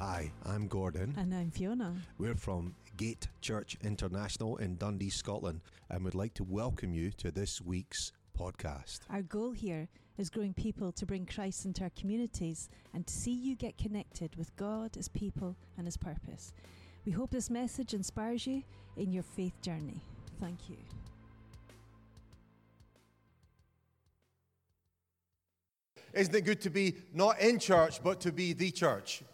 Hi, I'm Gordon. And I'm Fiona. We're from Gate Church International in Dundee, Scotland, and would like to welcome you to this week's podcast. Our goal here is growing people to bring Christ into our communities and to see you get connected with God, His people, and His purpose. We hope this message inspires you in your faith journey. Thank you. Isn't it good to be not in church, but to be the church?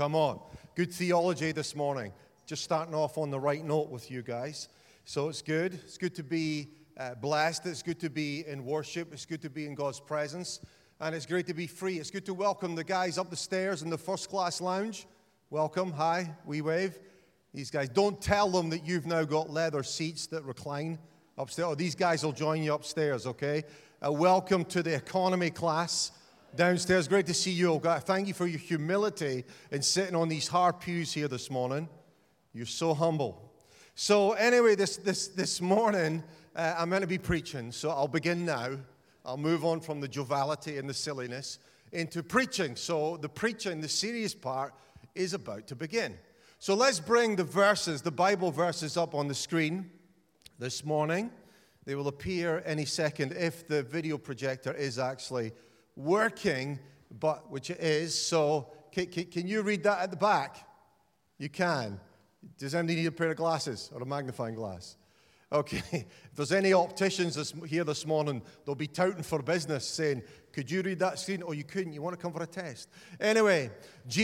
Come on. Good theology this morning. Just starting off on the right note with you guys. So it's good. It's good to be uh, blessed. It's good to be in worship. It's good to be in God's presence. And it's great to be free. It's good to welcome the guys up the stairs in the first class lounge. Welcome. Hi. We wave. These guys. Don't tell them that you've now got leather seats that recline upstairs. Oh, these guys will join you upstairs, okay? Uh, welcome to the economy class downstairs. Great to see you all. God, thank you for your humility in sitting on these hard pews here this morning. You're so humble. So, anyway, this, this, this morning, uh, I'm going to be preaching. So, I'll begin now. I'll move on from the joviality and the silliness into preaching. So, the preaching, the serious part, is about to begin. So, let's bring the verses, the Bible verses, up on the screen this morning. They will appear any second if the video projector is actually working, but which it is. So, can, can, can you read that at the back? You can. Does anybody need a pair of glasses or a magnifying glass? Okay, if there's any opticians this, here this morning, they'll be touting for business saying, Could you read that screen? Oh, you couldn't. You want to come for a test? Anyway,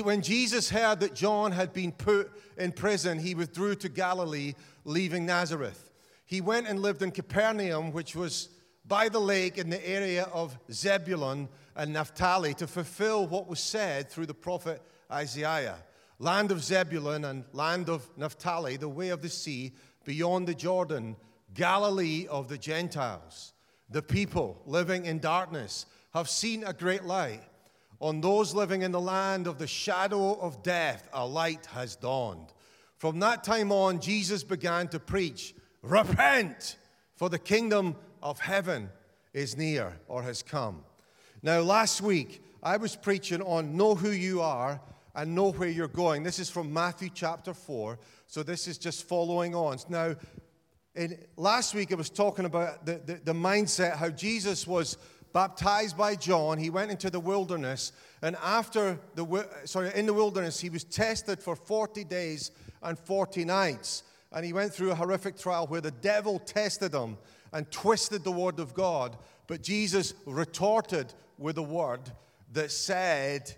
when Jesus heard that John had been put in prison, he withdrew to Galilee, leaving Nazareth. He went and lived in Capernaum, which was by the lake in the area of Zebulun and Naphtali, to fulfill what was said through the prophet Isaiah land of Zebulun and land of Naphtali, the way of the sea, beyond the Jordan, Galilee of the Gentiles. The people living in darkness have seen a great light. On those living in the land of the shadow of death, a light has dawned. From that time on, Jesus began to preach Repent, for the kingdom of heaven is near or has come. Now, last week, I was preaching on Know Who You Are and Know Where You're Going. This is from Matthew chapter 4. So, this is just following on. Now, in, last week, I was talking about the, the, the mindset, how Jesus was baptized by John. He went into the wilderness, and after the sorry, in the wilderness, he was tested for 40 days and 40 nights and he went through a horrific trial where the devil tested him and twisted the word of God. But Jesus retorted with a word that said,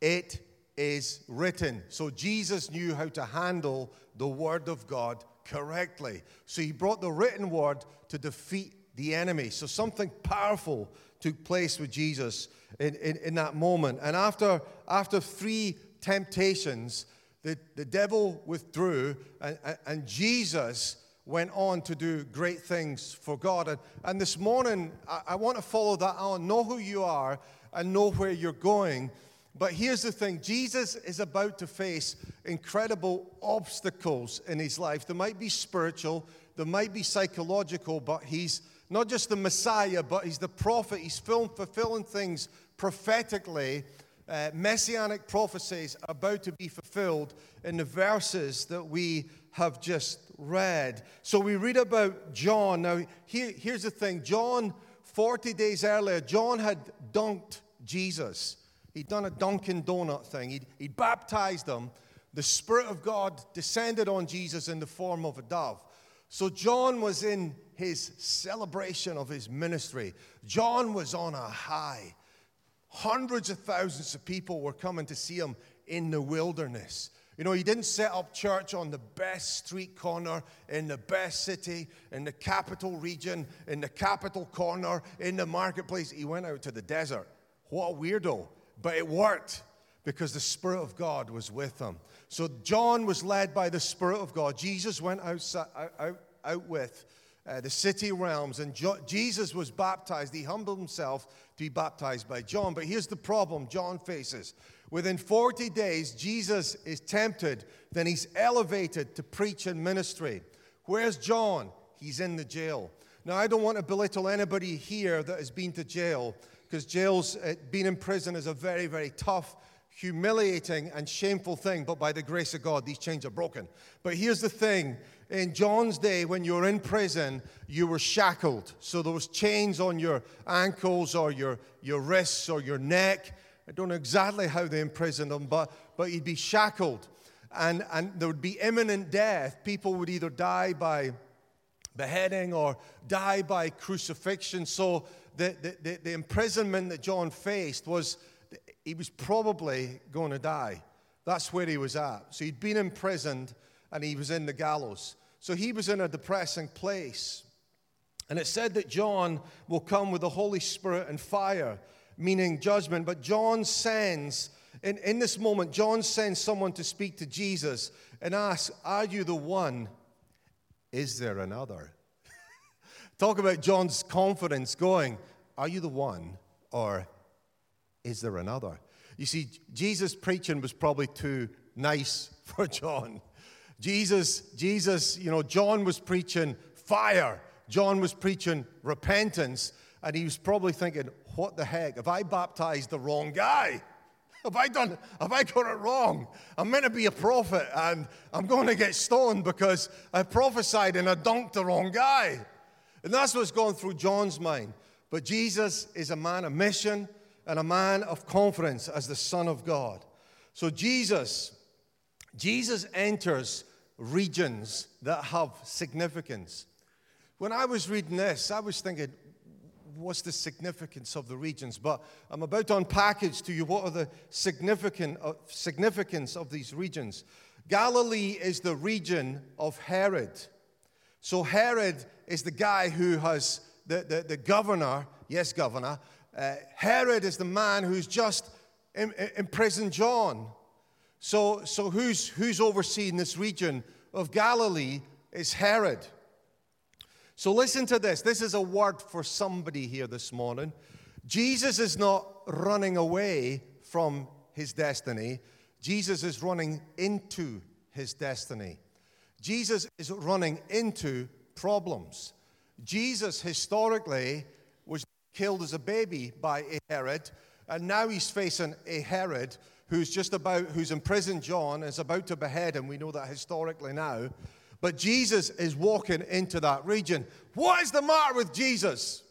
It is written. So Jesus knew how to handle the word of God correctly. So he brought the written word to defeat the enemy. So something powerful took place with Jesus in, in, in that moment. And after, after three temptations, the, the devil withdrew, and, and Jesus went on to do great things for God. And, and this morning, I, I want to follow that on. Know who you are and know where you're going. But here's the thing Jesus is about to face incredible obstacles in his life. There might be spiritual, there might be psychological, but he's not just the Messiah, but he's the prophet. He's fulfilling things prophetically uh, messianic prophecies are about to be fulfilled in the verses that we have just read. So we read about John. Now, here, here's the thing John, 40 days earlier, John had dunked Jesus. He'd done a Dunkin' Donut thing, he'd, he'd baptized him. The Spirit of God descended on Jesus in the form of a dove. So John was in his celebration of his ministry. John was on a high. Hundreds of thousands of people were coming to see him in the wilderness. You know, he didn't set up church on the best street corner in the best city, in the capital region, in the capital corner, in the marketplace. He went out to the desert. What a weirdo. But it worked because the Spirit of God was with him. So John was led by the Spirit of God. Jesus went out, out, out with uh, the city realms, and jo- Jesus was baptized. He humbled himself to be baptized by John. But here's the problem John faces. Within 40 days, Jesus is tempted, then he's elevated to preach and ministry. Where's John? He's in the jail. Now, I don't want to belittle anybody here that has been to jail, because jails, uh, being in prison is a very, very tough, humiliating and shameful thing, but by the grace of God, these chains are broken. But here's the thing in John's day, when you were in prison, you were shackled. So there was chains on your ankles or your, your wrists or your neck. I don't know exactly how they imprisoned him, but, but he'd be shackled. And, and there would be imminent death. People would either die by beheading or die by crucifixion. So the, the, the, the imprisonment that John faced was he was probably going to die. That's where he was at. So he'd been imprisoned and he was in the gallows. So he was in a depressing place. And it said that John will come with the Holy Spirit and fire, meaning judgment. But John sends, in, in this moment, John sends someone to speak to Jesus and ask, Are you the one? Is there another? Talk about John's confidence going, Are you the one? Or is there another? You see, Jesus' preaching was probably too nice for John. Jesus, Jesus, you know, John was preaching fire. John was preaching repentance. And he was probably thinking, what the heck? Have I baptized the wrong guy? Have I done, have I got it wrong? I'm meant to be a prophet and I'm going to get stoned because I prophesied and I dunked the wrong guy. And that's what's going through John's mind. But Jesus is a man of mission and a man of confidence as the Son of God. So Jesus, Jesus enters regions that have significance. When I was reading this, I was thinking, what's the significance of the regions? But I'm about to unpackage to you what are the significant, uh, significance of these regions. Galilee is the region of Herod. So Herod is the guy who has the, the, the governor, yes, governor, uh, Herod is the man who's just imprisoned John. So, so who's, who's overseeing this region of Galilee is Herod. So listen to this. This is a word for somebody here this morning. Jesus is not running away from his destiny, Jesus is running into his destiny. Jesus is running into problems. Jesus historically was killed as a baby by a Herod, and now he's facing a Herod who's just about, who's imprisoned John, is about to behead him. We know that historically now. But Jesus is walking into that region. What is the matter with Jesus?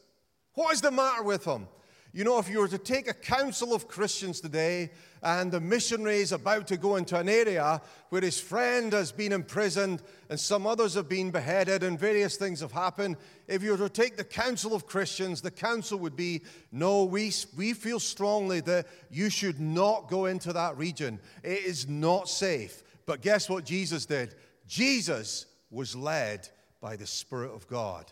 What is the matter with him? You know, if you were to take a council of Christians today and the missionary is about to go into an area where his friend has been imprisoned and some others have been beheaded and various things have happened, if you were to take the council of Christians, the council would be no, we, we feel strongly that you should not go into that region. It is not safe. But guess what Jesus did? Jesus was led by the Spirit of God.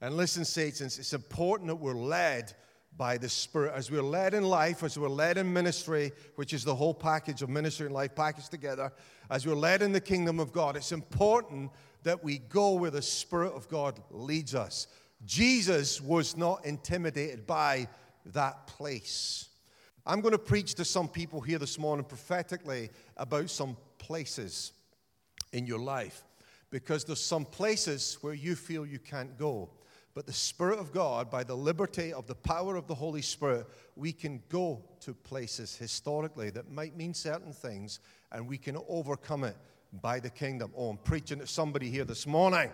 And listen, Saints, it's important that we're led by the Spirit. As we're led in life, as we're led in ministry, which is the whole package of ministry and life packaged together, as we're led in the kingdom of God, it's important that we go where the Spirit of God leads us. Jesus was not intimidated by that place. I'm going to preach to some people here this morning prophetically about some places in your life because there's some places where you feel you can't go. But the Spirit of God, by the liberty of the power of the Holy Spirit, we can go to places historically that might mean certain things and we can overcome it by the kingdom. Oh, I'm preaching to somebody here this morning.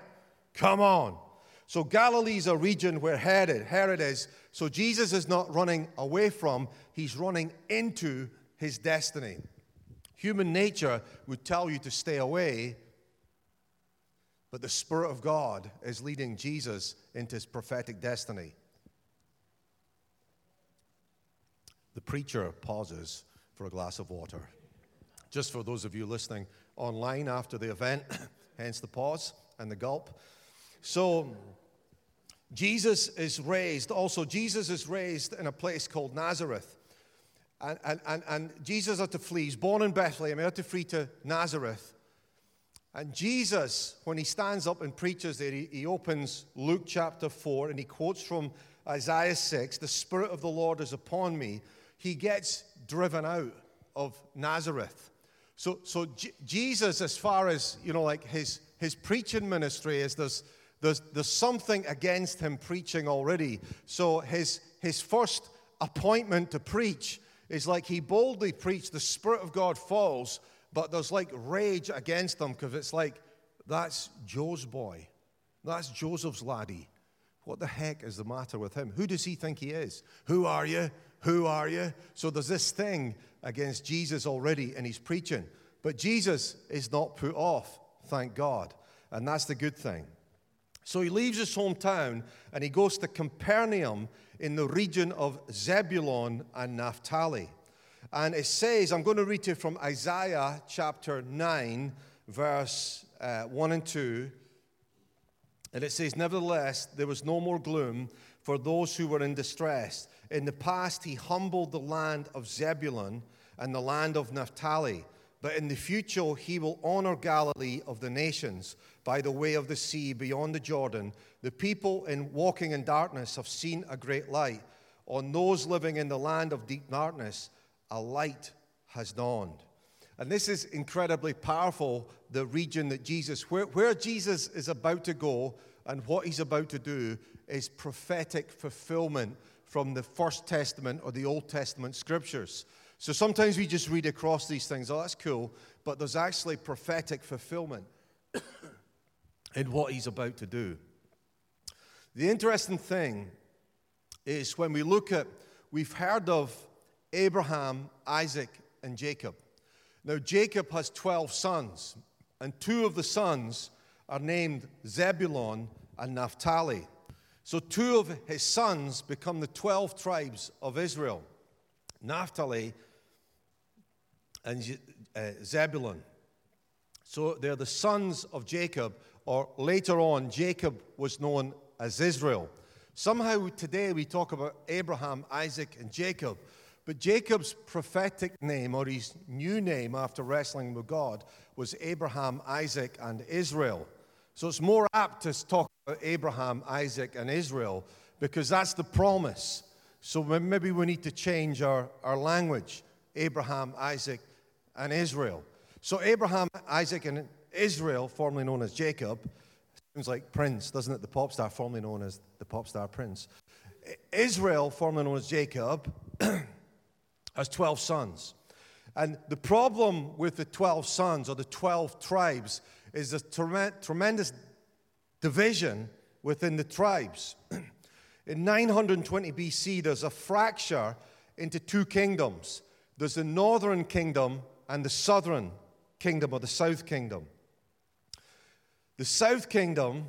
Come on. So Galilee's a region where Herod, Herod is. So Jesus is not running away from, he's running into his destiny. Human nature would tell you to stay away but the Spirit of God is leading Jesus into his prophetic destiny. The preacher pauses for a glass of water. Just for those of you listening online after the event, hence the pause and the gulp. So, Jesus is raised, also, Jesus is raised in a place called Nazareth. And, and, and, and Jesus had to flee. He's born in Bethlehem. He had to flee to Nazareth. And Jesus, when he stands up and preaches there, he, he, opens Luke chapter 4 and he quotes from Isaiah 6 The Spirit of the Lord is upon me. He gets driven out of Nazareth. So, so J- Jesus, as far as, you know, like his, his preaching ministry is, there's, there's, there's something against him preaching already. So his, his first appointment to preach is like he boldly preached, the Spirit of God falls, but there's like rage against them because it's like, that's Joe's boy. That's Joseph's laddie. What the heck is the matter with him? Who does he think he is? Who are you? Who are you? So there's this thing against Jesus already and he's preaching. But Jesus is not put off, thank God. And that's the good thing. So he leaves his hometown and he goes to Capernaum in the region of Zebulun and Naphtali. And it says, I'm going to read to you from Isaiah chapter 9, verse uh, 1 and 2. And it says, Nevertheless, there was no more gloom for those who were in distress. In the past, he humbled the land of Zebulun and the land of Naphtali. But in the future, he will honor Galilee of the nations by the way of the sea beyond the Jordan. The people in walking in darkness have seen a great light. On those living in the land of deep darkness, a light has dawned. And this is incredibly powerful, the region that Jesus, where, where Jesus is about to go and what he's about to do is prophetic fulfillment from the First Testament or the Old Testament scriptures. So sometimes we just read across these things, oh, that's cool, but there's actually prophetic fulfillment in what he's about to do. The interesting thing is when we look at, we've heard of Abraham, Isaac, and Jacob. Now, Jacob has 12 sons, and two of the sons are named Zebulon and Naphtali. So, two of his sons become the 12 tribes of Israel Naphtali and uh, Zebulun. So, they're the sons of Jacob, or later on, Jacob was known as Israel. Somehow today we talk about Abraham, Isaac, and Jacob. But Jacob's prophetic name, or his new name after wrestling with God, was Abraham, Isaac, and Israel. So it's more apt to talk about Abraham, Isaac, and Israel because that's the promise. So maybe we need to change our, our language Abraham, Isaac, and Israel. So Abraham, Isaac, and Israel, formerly known as Jacob, sounds like Prince, doesn't it? The pop star, formerly known as the pop star Prince. Israel, formerly known as Jacob, has 12 sons. And the problem with the 12 sons or the 12 tribes is a tremendous division within the tribes. In 920 BC, there's a fracture into two kingdoms there's the northern kingdom and the southern kingdom or the south kingdom. The south kingdom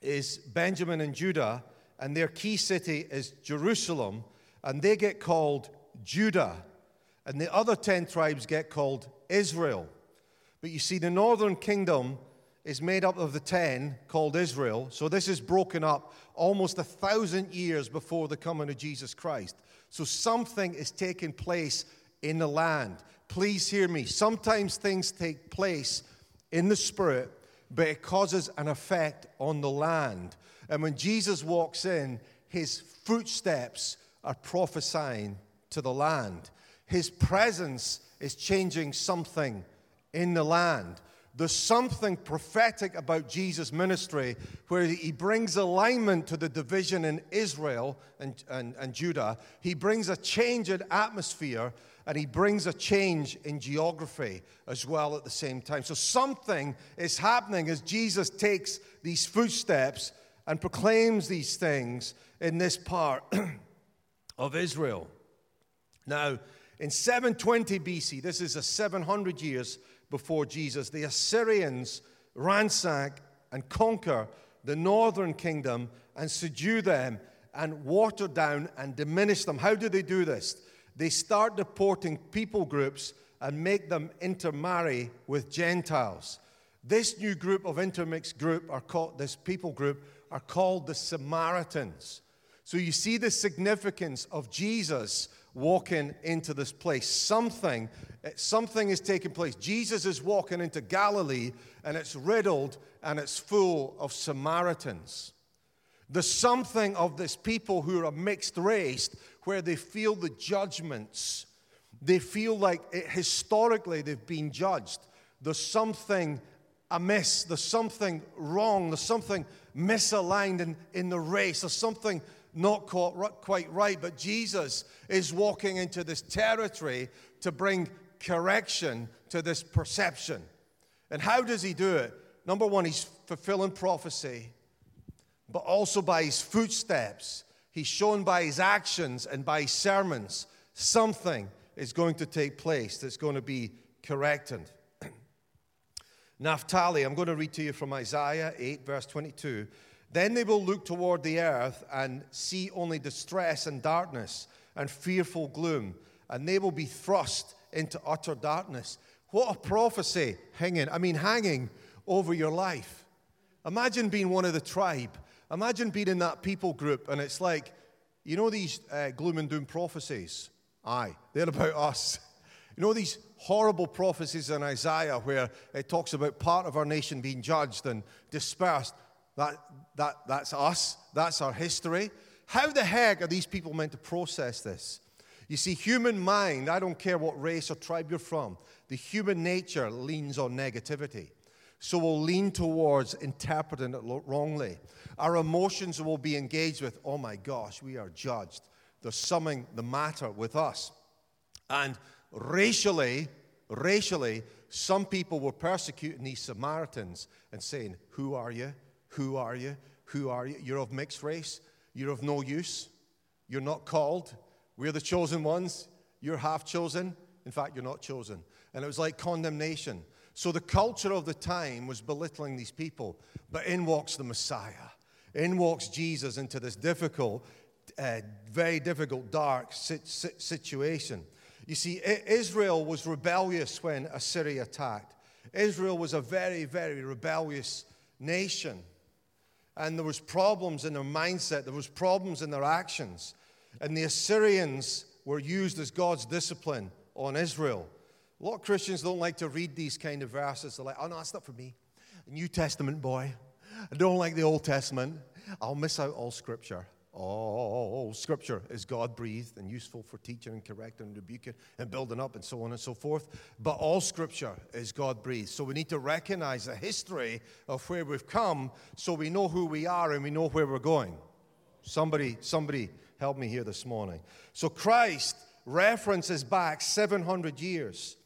is Benjamin and Judah, and their key city is Jerusalem, and they get called Judah, and the other 10 tribes get called Israel. But you see, the northern kingdom is made up of the 10 called Israel. So this is broken up almost a thousand years before the coming of Jesus Christ. So something is taking place in the land. Please hear me. Sometimes things take place in the spirit, but it causes an effect on the land. And when Jesus walks in, his footsteps are prophesying to the land. His presence is changing something in the land. There's something prophetic about Jesus' ministry where he brings alignment to the division in Israel and, and, and Judah. He brings a change in atmosphere and he brings a change in geography as well at the same time. So something is happening as Jesus takes these footsteps and proclaims these things in this part of Israel. Now, in 720 BC, this is a 700 years before Jesus, the Assyrians ransack and conquer the northern kingdom and subdue them and water down and diminish them. How do they do this? They start deporting people groups and make them intermarry with Gentiles. This new group of intermixed group are called this people group are called the Samaritans. So you see the significance of Jesus walking into this place. Something, something is taking place. Jesus is walking into Galilee, and it's riddled and it's full of Samaritans. The something of this people who are a mixed race where they feel the judgments. They feel like it, historically they've been judged. There's something amiss, there's something wrong, there's something misaligned in, in the race, there's something not quite right. But Jesus is walking into this territory to bring correction to this perception. And how does he do it? Number one, he's fulfilling prophecy, but also by his footsteps. He's shown by his actions and by his sermons something is going to take place that's going to be corrected. Naphtali, I'm going to read to you from Isaiah 8, verse 22. Then they will look toward the earth and see only distress and darkness and fearful gloom, and they will be thrust into utter darkness. What a prophecy hanging, I mean, hanging over your life. Imagine being one of the tribe. Imagine being in that people group, and it's like, you know, these uh, gloom and doom prophecies? Aye, they're about us. You know, these horrible prophecies in Isaiah where it talks about part of our nation being judged and dispersed. That, that, that's us, that's our history. How the heck are these people meant to process this? You see, human mind, I don't care what race or tribe you're from, the human nature leans on negativity. So we'll lean towards interpreting it wrongly. Our emotions will be engaged with, oh my gosh, we are judged. There's something the matter with us. And racially, racially, some people were persecuting these Samaritans and saying, Who are you? Who are you? Who are you? You're of mixed race. You're of no use. You're not called. We're the chosen ones. You're half chosen. In fact, you're not chosen. And it was like condemnation. So the culture of the time was belittling these people. But in walks the Messiah. In walks Jesus into this difficult, uh, very difficult, dark situation. You see, Israel was rebellious when Assyria attacked. Israel was a very, very rebellious nation. And there was problems in their mindset, there was problems in their actions. And the Assyrians were used as God's discipline on Israel. A lot of Christians don't like to read these kind of verses. They're like, oh no, that's not for me. New Testament boy. I don't like the Old Testament. I'll miss out all scripture. All scripture is God breathed and useful for teaching and correcting and rebuking and building up and so on and so forth. But all scripture is God breathed. So we need to recognize the history of where we've come so we know who we are and we know where we're going. Somebody, somebody help me here this morning. So Christ references back 700 years.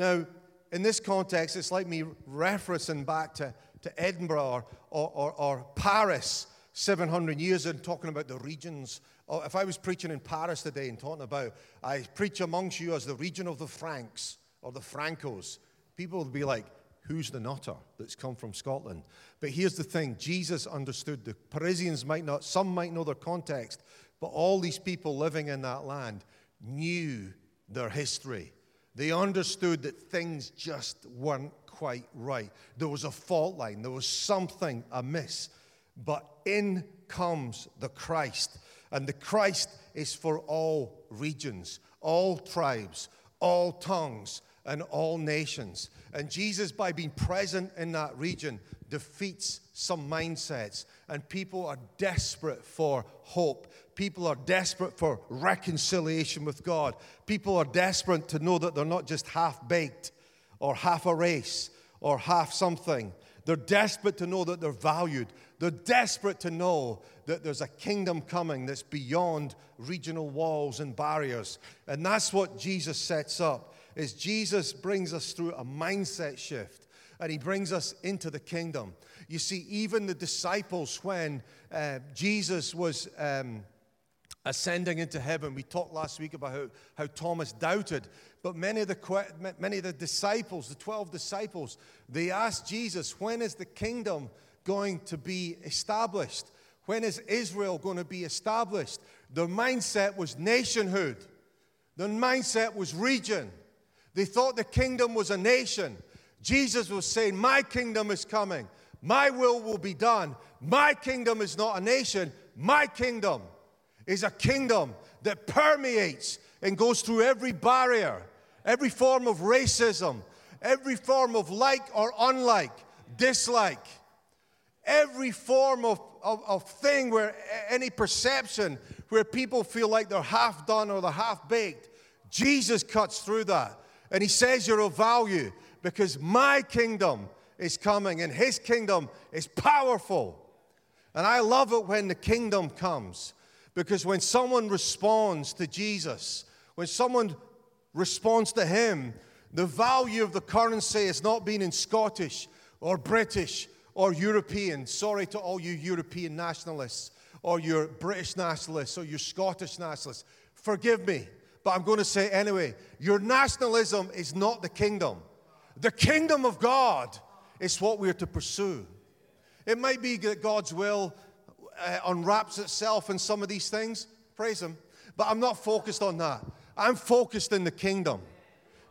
Now, in this context, it's like me referencing back to, to Edinburgh or, or, or Paris 700 years and talking about the regions. Oh, if I was preaching in Paris today and talking about, I preach amongst you as the region of the Franks or the Francos, people would be like, who's the nutter that's come from Scotland? But here's the thing Jesus understood. The Parisians might not, some might know their context, but all these people living in that land knew their history. They understood that things just weren't quite right. There was a fault line, there was something amiss. But in comes the Christ. And the Christ is for all regions, all tribes, all tongues, and all nations. And Jesus, by being present in that region, defeats some mindsets. And people are desperate for hope. People are desperate for reconciliation with God. People are desperate to know that they're not just half baked or half a race or half something. They're desperate to know that they're valued. They're desperate to know that there's a kingdom coming that's beyond regional walls and barriers. And that's what Jesus sets up. Is Jesus brings us through a mindset shift and he brings us into the kingdom. You see, even the disciples, when uh, Jesus was um, ascending into heaven, we talked last week about how, how Thomas doubted. But many of, the, many of the disciples, the 12 disciples, they asked Jesus, When is the kingdom going to be established? When is Israel going to be established? Their mindset was nationhood, their mindset was region. They thought the kingdom was a nation. Jesus was saying, My kingdom is coming, my will will be done. My kingdom is not a nation, my kingdom is a kingdom that permeates and goes through every barrier, every form of racism, every form of like or unlike, dislike, every form of, of, of thing where any perception where people feel like they're half done or they're half baked. Jesus cuts through that. And he says you're of value because my kingdom is coming and his kingdom is powerful. And I love it when the kingdom comes Because when someone responds to Jesus, when someone responds to Him, the value of the currency is not being in Scottish or British or European. Sorry to all you European nationalists or your British nationalists or your Scottish nationalists. Forgive me, but I'm going to say anyway your nationalism is not the kingdom. The kingdom of God is what we're to pursue. It might be that God's will uh, unwraps itself in some of these things. Praise Him. But I'm not focused on that. I'm focused in the kingdom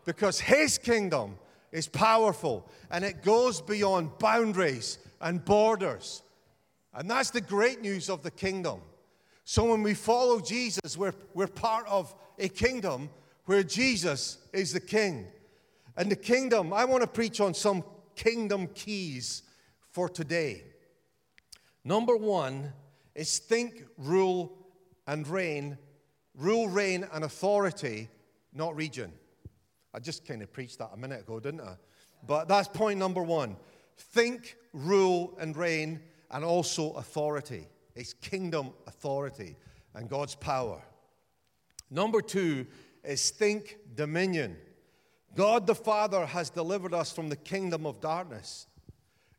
because His kingdom is powerful and it goes beyond boundaries and borders. And that's the great news of the kingdom. So when we follow Jesus, we're, we're part of a kingdom where Jesus is the king. And the kingdom, I want to preach on some kingdom keys for today. Number one is think, rule, and reign. Rule, reign, and authority, not region. I just kind of preached that a minute ago, didn't I? But that's point number one. Think, rule, and reign, and also authority. It's kingdom authority and God's power. Number two is think dominion. God the Father has delivered us from the kingdom of darkness.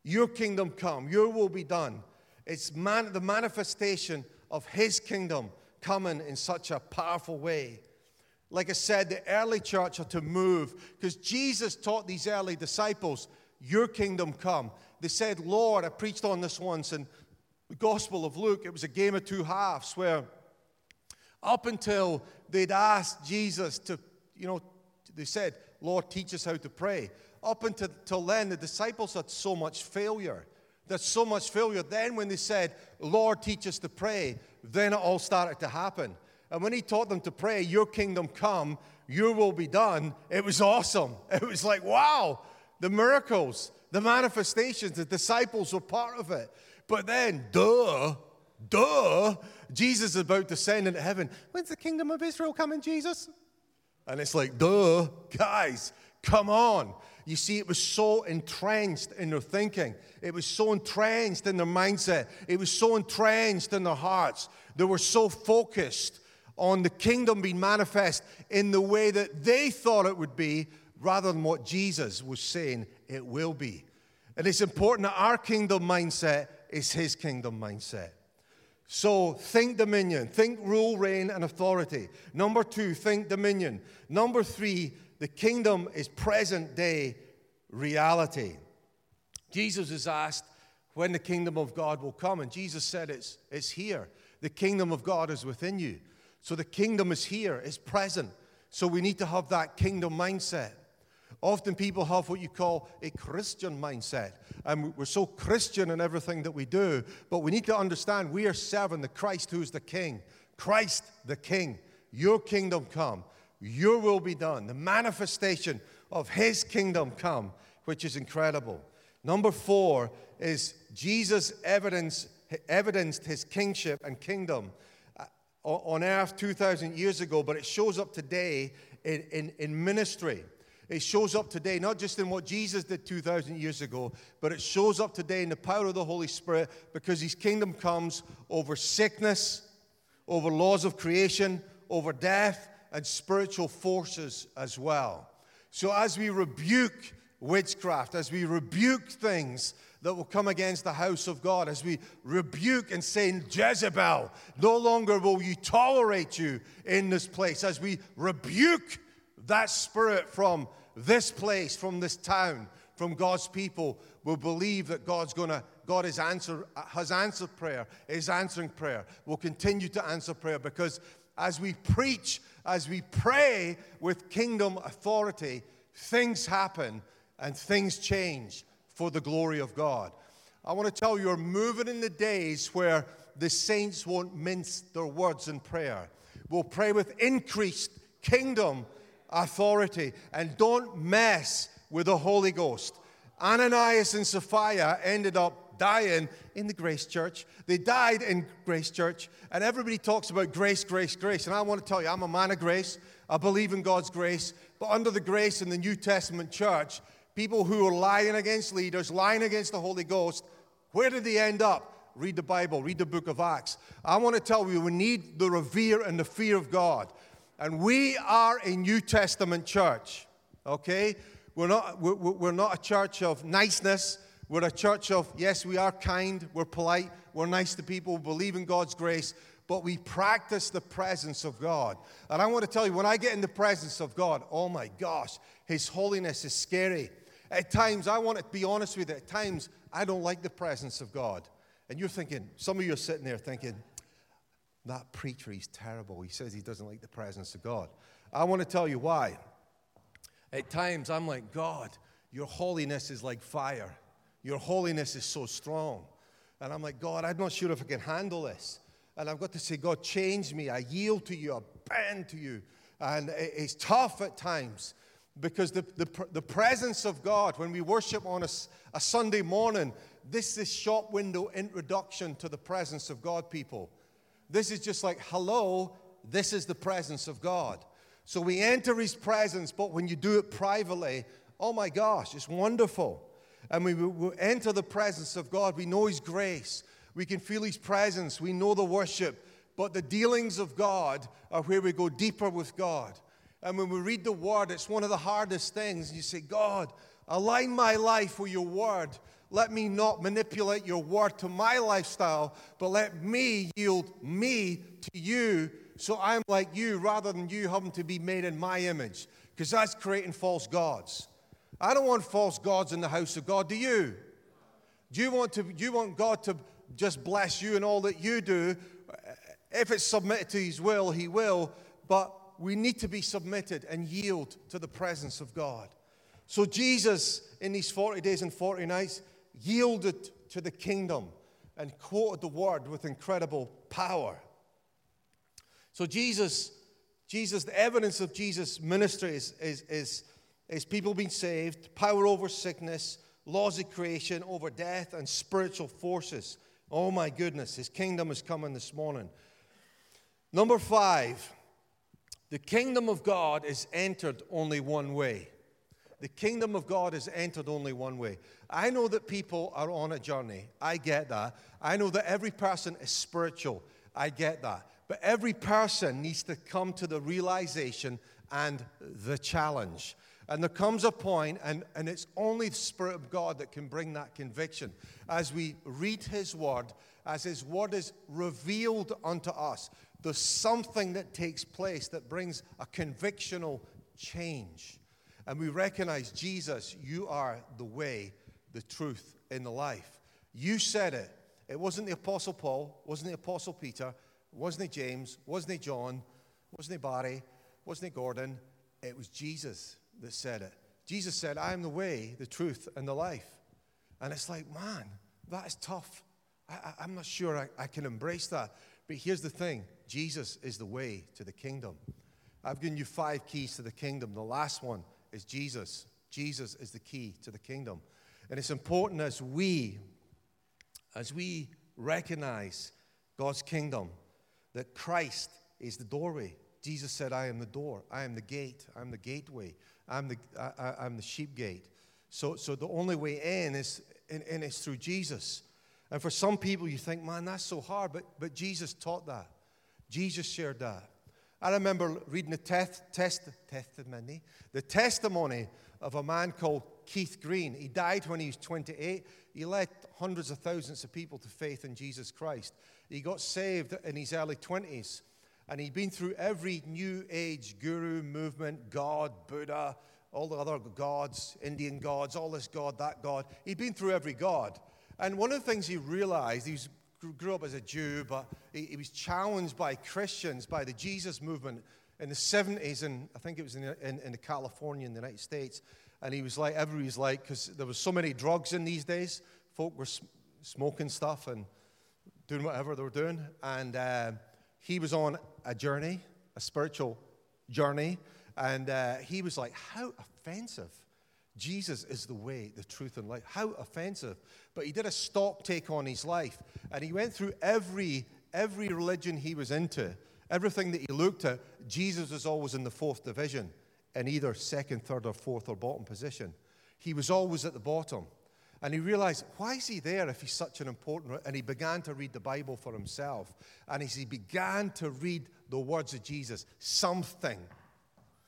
Your kingdom come, your will be done. It's man, the manifestation of His kingdom coming in such a powerful way like I said, the early church had to move because Jesus taught these early disciples, Your kingdom come. They said, Lord, I preached on this once in the Gospel of Luke. It was a game of two halves where up until they'd asked Jesus to, you know, they said, Lord, teach us how to pray. Up until, then, the disciples had so much failure. There's so much failure. Then, when they said, Lord, teach us to pray, then it all started to happen. And when he taught them to pray, Your kingdom come, your will be done, it was awesome. It was like, wow, the miracles, the manifestations, the disciples were part of it. But then, duh, duh, Jesus is about to send into heaven. When's the kingdom of Israel coming, Jesus? And it's like, duh, guys, come on. You see, it was so entrenched in their thinking. It was so entrenched in their mindset. It was so entrenched in their hearts. They were so focused on the kingdom being manifest in the way that they thought it would be rather than what Jesus was saying it will be. And it's important that our kingdom mindset is his kingdom mindset. So think dominion, think rule, reign, and authority. Number two, think dominion. Number three, the kingdom is present day reality. Jesus is asked when the kingdom of God will come, and Jesus said it's, it's here. The kingdom of God is within you. So the kingdom is here, it's present. So we need to have that kingdom mindset. Often people have what you call a Christian mindset. And we're so Christian in everything that we do, but we need to understand we are serving the Christ who is the King. Christ the King. Your kingdom come, your will be done. The manifestation of his kingdom come, which is incredible. Number four is Jesus evidence, evidenced his kingship and kingdom uh, on earth 2,000 years ago, but it shows up today in, in, in ministry. It shows up today, not just in what Jesus did 2,000 years ago, but it shows up today in the power of the Holy Spirit because His kingdom comes over sickness, over laws of creation, over death, and spiritual forces as well. So as we rebuke witchcraft, as we rebuke things that will come against the house of God as we rebuke and say, Jezebel, no longer will you tolerate you in this place, as we rebuke that spirit from this place, from this town, from God's people, will believe that God's gonna, God is answer, has answered prayer, is answering prayer, will continue to answer prayer because as we preach, as we pray with kingdom authority, things happen and things change for the glory of God. I want to tell you, you're moving in the days where the saints won't mince their words in prayer. We'll pray with increased kingdom authority and don't mess with the Holy Ghost. Ananias and Sapphira ended up dying in the Grace Church. They died in Grace Church, and everybody talks about grace, grace, grace. And I want to tell you, I'm a man of grace. I believe in God's grace. But under the grace in the New Testament church, people who are lying against leaders, lying against the Holy Ghost, where did they end up? read the Bible, read the book of Acts. I want to tell you, we need the revere and the fear of God. And we are a New Testament church, okay? We're not, we're, not a church of niceness. We're a church of, yes, we are kind, we're polite, we're nice to people, we believe in God's grace, but we practice the presence of God. And I want to tell you, when I get in the presence of God, oh my gosh, His holiness is scary. At times, I want to be honest with you, at times, I don't like the presence of God. And you're thinking, some of you are sitting there thinking, that preacher, he's terrible. He says he doesn't like the presence of God. I want to tell you why. At times, I'm like, God, your holiness is like fire. Your holiness is so strong. And I'm like, God, I'm not sure if I can handle this. And I've got to say, God, change me. I yield to you. I bend to you. And it's tough at times because the, the, the presence of God, when we worship on a, a Sunday morning, this is shop window introduction to the presence of God, people. This is just like, hello, this is the presence of God. So we enter his presence, but when you do it privately, oh my gosh, it's wonderful. And we, we enter the presence of God, we know his grace, we can feel His presence. We know the worship. But the dealings of God are where we go deeper with God. And when we read the Word, it's one of the hardest things. You say, God, align my life with your Word. Let me not manipulate your Word to my lifestyle, but let me yield me to you so I'm like you rather than you having to be made in my image. Because that's creating false gods. I don't want false gods in the house of God. Do you? Do you want, to, you want God to just bless you and all that you do. If it's submitted to His will, He will. But we need to be submitted and yield to the presence of God. So Jesus, in these 40 days and 40 nights, yielded to the kingdom and quoted the word with incredible power. So Jesus, Jesus, the evidence of Jesus' ministry is, is, is, is people being saved, power over sickness, laws of creation, over death, and spiritual forces. Oh my goodness, his kingdom is coming this morning. Number five, the kingdom of God is entered only one way. The kingdom of God is entered only one way. I know that people are on a journey. I get that. I know that every person is spiritual. I get that. But every person needs to come to the realization and the challenge. And there comes a point, and, and it's only the Spirit of God that can bring that conviction. As we read His Word, as His Word is revealed unto us, there's something that takes place that brings a convictional change. And we recognize, Jesus, you are the way, the truth, and the life. You said it. It wasn't the Apostle Paul, wasn't the Apostle Peter, wasn't it James, wasn't it John, wasn't it Barry, wasn't it Gordon. It was Jesus that said it. Jesus said, I am the way, the truth, and the life. And it's like, man, that is tough. I, am not sure I, I can embrace that. But here's the thing Jesus is the way to the kingdom. I've given you five keys to the kingdom. The last one is Jesus. Jesus is the key to the kingdom. And it's important as we, as we recognize God's kingdom, that Christ is the doorway. Jesus said, I am the door. I am the gate. I'm the gateway. I'm the, I, am the sheep gate. So, so the only way in is, in, in is through Jesus. And for some people, you think, man, that's so hard. But, but Jesus taught that. Jesus shared that. I remember reading the test, test, testimony, the testimony of a man called Keith Green. He died when he was 28. He led hundreds of thousands of people to faith in Jesus Christ. He got saved in his early 20s. And he'd been through every new age guru movement, God, Buddha, all the other gods, Indian gods, all this God, that God. He'd been through every God. And one of the things he realized, he was, grew up as a Jew, but he, he, was challenged by Christians, by the Jesus movement in the 70s, and I think it was in, in, in California, in the United States. And he was like, everybody was like, because there was so many drugs in these days, folk were sm- smoking stuff and doing whatever they were doing. And uh, he was on a journey, a spiritual journey, and uh, he was like, How offensive. Jesus is the way, the truth, and life. How offensive. But he did a stock take on his life, and he went through every, every religion he was into, everything that he looked at. Jesus was always in the fourth division, in either second, third, or fourth, or bottom position. He was always at the bottom. And he realized, why is he there if he's such an important? And he began to read the Bible for himself. And as he began to read the words of Jesus, something,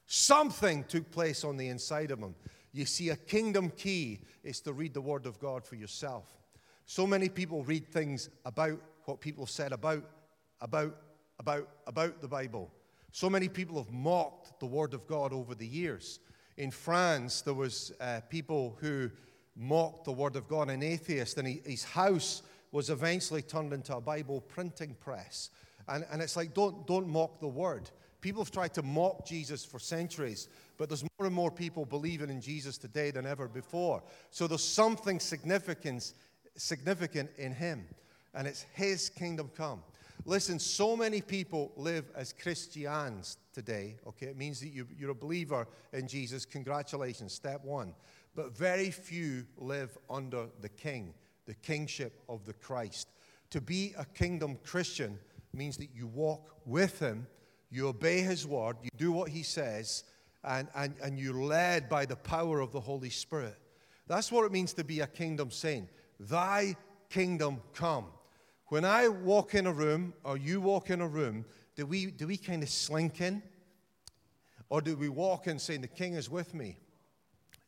something took place on the inside of him. You see, a kingdom key is to read the Word of God for yourself. So many people read things about what people said about, about, about, about the Bible. So many people have mocked the Word of God over the years. In France, there was uh, people who mocked the Word of God, an atheist, and he, his house was eventually turned into a Bible printing press. And, and it's like, don't, don't mock the Word. People have tried to mock Jesus for centuries, but there's more and more people believing in Jesus today than ever before. So there's something significant, significant in Him, and it's His kingdom come. Listen, so many people live as Christians today, okay? It means that you, you're a believer in Jesus. Congratulations, step one but very few live under the king, the kingship of the Christ. To be a kingdom Christian means that you walk with him, you obey his word, you do what he says, and, and, and you're led by the power of the Holy Spirit. That's what it means to be a kingdom saint. Thy kingdom come. When I walk in a room, or you walk in a room, do we, do we kind of slink in? Or do we walk in saying, The king is with me?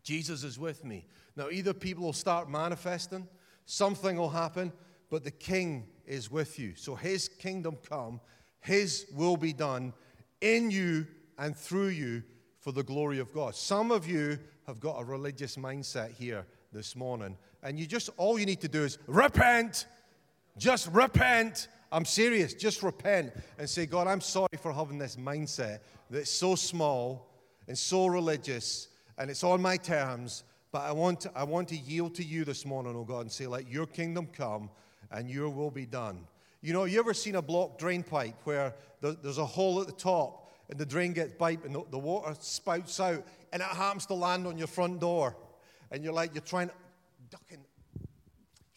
Jesus is with me. Now, either people will start manifesting, something will happen, but the king is with you. So his kingdom come, his will be done in you and through you for the glory of God. Some of you have got a religious mindset here this morning, and you just, all you need to do is repent. Just repent. I'm serious. Just repent and say, God, I'm sorry for having this mindset that's so small and so religious and it's on my terms, but I want, to, I want to yield to you this morning, oh God, and say, let your kingdom come and your will be done. You know, you ever seen a blocked drain pipe where there's a hole at the top and the drain gets piped and the, water spouts out and it happens to land on your front door? And you're like, you're trying to ducking,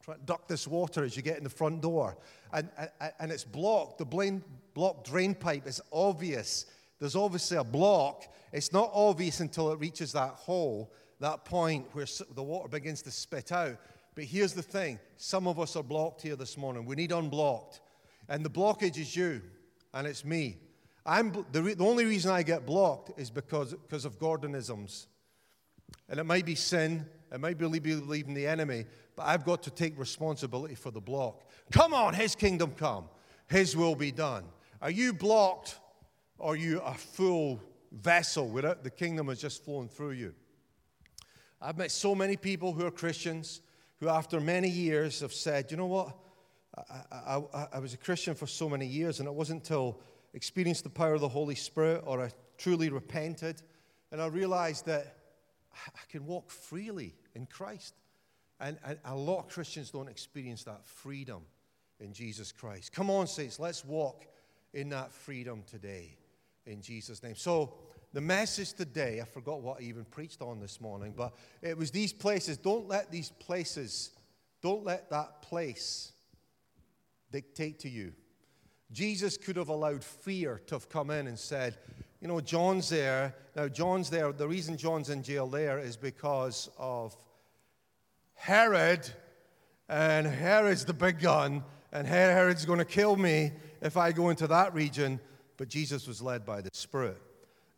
trying to duck this water as you get in the front door. And, and, and it's blocked. The blain, blocked drain pipe is obvious. There's obviously a block, it's not obvious until it reaches that hole, that point where the water begins to spit out. But here's the thing some of us are blocked here this morning. We need unblocked. And the blockage is you, and it's me. I'm, the, the only reason I get blocked is because, because of Gordonisms. And it might be sin, it might be believing the enemy, but I've got to take responsibility for the block. Come on, His kingdom come, His will be done. Are you blocked? Or are you a full vessel without the kingdom has just flown through you. I've met so many people who are Christians who, after many years, have said, you know what? I, I, I was a Christian for so many years, and it wasn't until I experienced the power of the Holy Spirit or I truly repented and I realized that I can walk freely in Christ. And, and a lot of Christians don't experience that freedom in Jesus Christ. Come on, saints, let's walk in that freedom today in Jesus' name. So, the message today, I forgot what I even preached on this morning, but it was these places. Don't let these places, don't let that place dictate to you. Jesus could have allowed fear to have come in and said, you know, John's there. Now, John's there. The reason John's in jail there is because of Herod, and Herod's the big gun, and Herod's going to kill me if I go into that region but Jesus was led by the Spirit.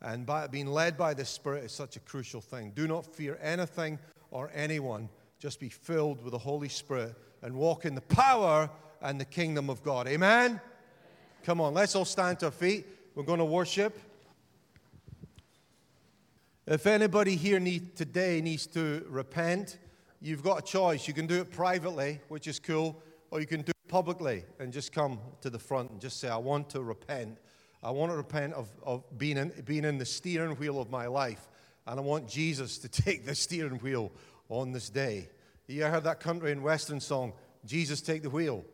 And by, being led by the Spirit is such a crucial thing. Do not fear anything or anyone. Just be filled with the Holy Spirit and walk in the power and the kingdom of God. Amen? Amen. Come on, let's all stand to our feet. We're going to worship. If anybody here need, today needs to repent, you've got a choice. You can do it privately, which is cool, or you can do it publicly and just come to the front and just say, I want to repent I want to repent of, of being, in, being in the steering wheel of my life. And I want Jesus to take the steering wheel on this day. You heard that country and western song, Jesus Take the Wheel?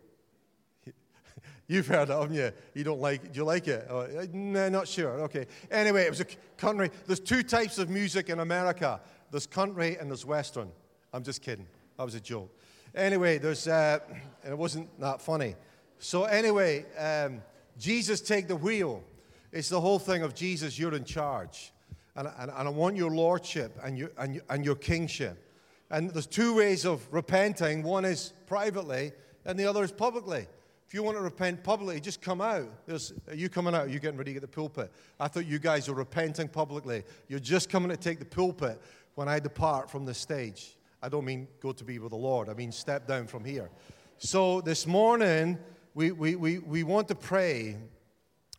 You've heard it, haven't you? You don't like it. Do you like it? Oh, no, not sure. Okay. Anyway, it was a country. There's two types of music in America there's country and there's western. I'm just kidding. That was a joke. Anyway, there's, uh, and it wasn't that funny. So, anyway, um, Jesus, take the wheel. It's the whole thing of Jesus, you're in charge. And, and, and I want your lordship and your, and, and your kingship. And there's two ways of repenting one is privately, and the other is publicly. If you want to repent publicly, just come out. There's, are you coming out? Are you getting ready to get the pulpit? I thought you guys were repenting publicly. You're just coming to take the pulpit when I depart from the stage. I don't mean go to be with the Lord, I mean step down from here. So this morning, we, we, we, we want to pray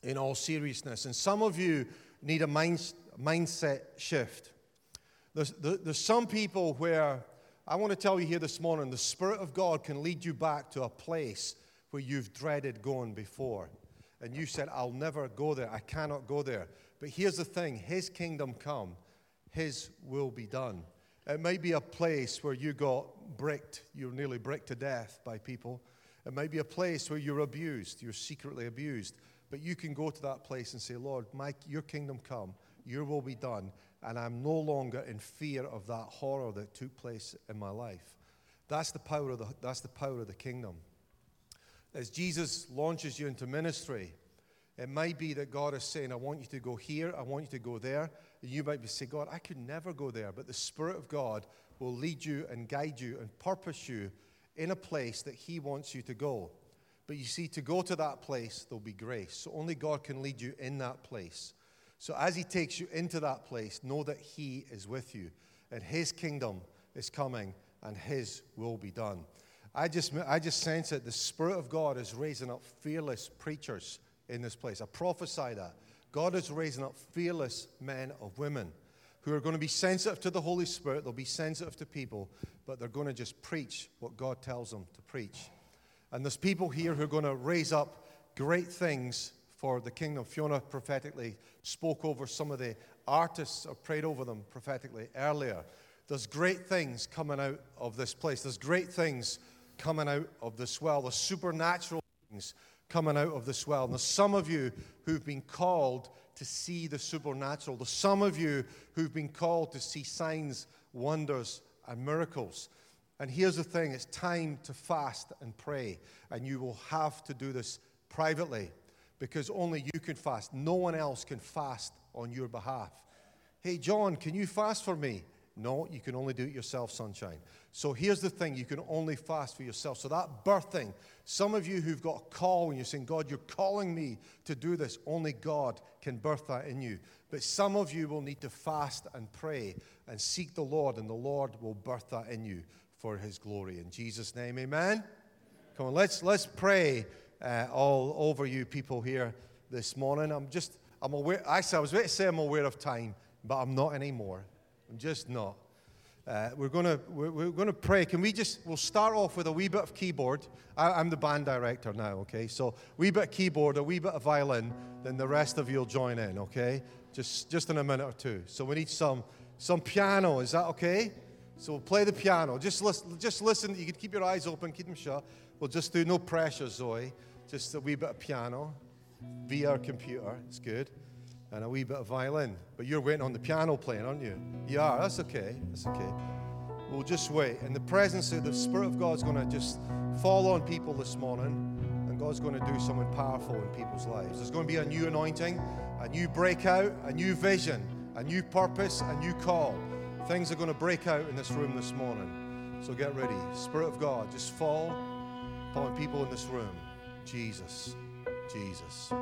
in all seriousness. And some of you need a mind, mindset shift. There's, there's some people where I want to tell you here this morning the Spirit of God can lead you back to a place where you've dreaded going before. And you said, I'll never go there. I cannot go there. But here's the thing His kingdom come, His will be done. It might be a place where you got bricked, you're nearly bricked to death by people. It might be a place where you're abused, you're secretly abused. But you can go to that place and say, Lord, my, your kingdom come, your will be done, and I'm no longer in fear of that horror that took place in my life. That's the power of the, that's the, power of the kingdom. As Jesus launches you into ministry, it might be that God is saying, I want you to go here, I want you to go there. And you might be saying, God, I could never go there. But the Spirit of God will lead you and guide you and purpose you in a place that He wants you to go. But you see, to go to that place, there'll be grace. So only God can lead you in that place. So as He takes you into that place, know that He is with you, and His kingdom is coming, and His will be done. I just, I just sense that the Spirit of God is raising up fearless preachers in this place. I prophesy that. God is raising up fearless men of women who are going to be sensitive to the Holy Spirit. They'll be sensitive to people, but they're going to just preach what God tells them to preach. And there's people here who are going to raise up great things for the kingdom. Fiona prophetically spoke over some of the artists or prayed over them prophetically earlier. There's great things coming out of this place. There's great things coming out of this well. There's supernatural things coming out of this well. And there's some of you who've been called to see the supernatural. There's some of you who've been called to see signs, wonders, and miracles. And here's the thing it's time to fast and pray. And you will have to do this privately because only you can fast. No one else can fast on your behalf. Hey, John, can you fast for me? No, you can only do it yourself, sunshine. So here's the thing you can only fast for yourself. So that birthing, some of you who've got a call and you're saying, God, you're calling me to do this, only God can birth that in you. But some of you will need to fast and pray and seek the Lord, and the Lord will birth that in you for his glory. In Jesus' name, amen. Come on, let's, let's pray uh, all over you people here this morning. I'm just, I'm aware, actually, I was about to say I'm aware of time, but I'm not anymore. I'm just not. Uh, we're going to we're, we're going to pray. Can we just, we'll start off with a wee bit of keyboard. I, am the band director now, okay? So, wee bit of keyboard, a wee bit of violin, then the rest of you will join in, okay? Just, just in a minute or two. So, we need some, some piano. Is that okay? So we'll play the piano. Just listen, just listen. You can keep your eyes open, keep them shut. We'll just do no pressure, Zoe. Just a wee bit of piano via our computer. It's good. And a wee bit of violin. But you're waiting on the piano playing, aren't you? You are. That's okay. That's okay. We'll just wait. And the presence of the Spirit of God is going to just fall on people this morning. And God's going to do something powerful in people's lives. There's going to be a new anointing, a new breakout, a new vision, a new purpose, a new call. Things are going to break out in this room this morning. So get ready. Spirit of God, just fall upon people in this room. Jesus, Jesus.